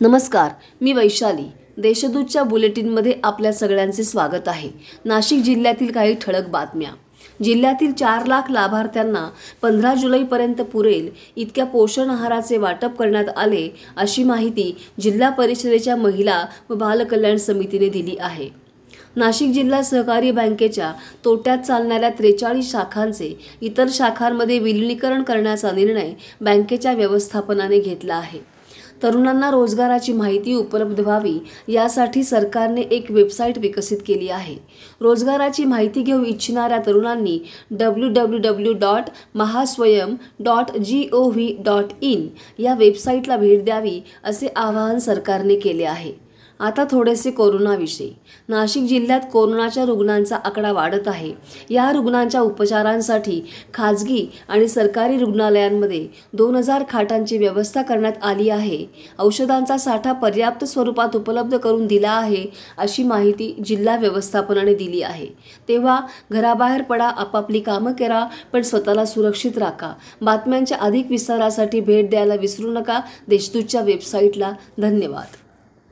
नमस्कार मी वैशाली. देशदूतच्या बुलेटिनमध्ये आपल्या सगळ्यांचे स्वागत आहे. नाशिक जिल्ह्यातील काही ठळक बातम्या. जिल्ह्यातील चार लाख लाभार्थ्यांना पंधरा जुलैपर्यंत पुरेल इतक्या पोषण आहाराचे वाटप करण्यात आले अशी माहिती जिल्हा परिषदेच्या महिला व बालकल्याण समितीने दिली आहे. नाशिक जिल्हा सहकारी बँकेच्या तोट्यात चालणाऱ्या त्रेचाळीस शाखांचे इतर शाखांमध्ये विलिनीकरण करण्याचा निर्णय बँकेच्या व्यवस्थापनाने घेतला आहे. तरुणांना रोजगाराची माहिती उपलब्ध व्हावी यासाठी सरकारने एक वेबसाईट विकसित केली आहे. रोजगाराची माहिती घेऊ इच्छिणाऱ्या तरुणांनी W W W dot Mahaswayam dot G O V dot in या वेबसाईटला भेट द्यावी असे आवाहन सरकारने केले आहे. आता थोडेसे कोरोनाविषयी. नाशिक जिल्ह्यात कोरोनाच्या रुग्णांचा आकडा वाढत आहे. या रुग्णांच्या उपचारांसाठी खाजगी आणि सरकारी रुग्णालयांमध्ये दोन हजार खाटांची व्यवस्था करण्यात आली आहे. औषधांचा साठा पर्याप्त स्वरूपात उपलब्ध करून दिला आहे अशी माहिती जिल्हा व्यवस्थापनाने दिली आहे. तेव्हा घराबाहेर पडा आपापली कामं करा पण स्वतःला सुरक्षित राखा. बातम्यांच्या अधिक विस्तारासाठी भेट द्यायला विसरू नका. देशदूतच्या वेबसाईटला धन्यवाद.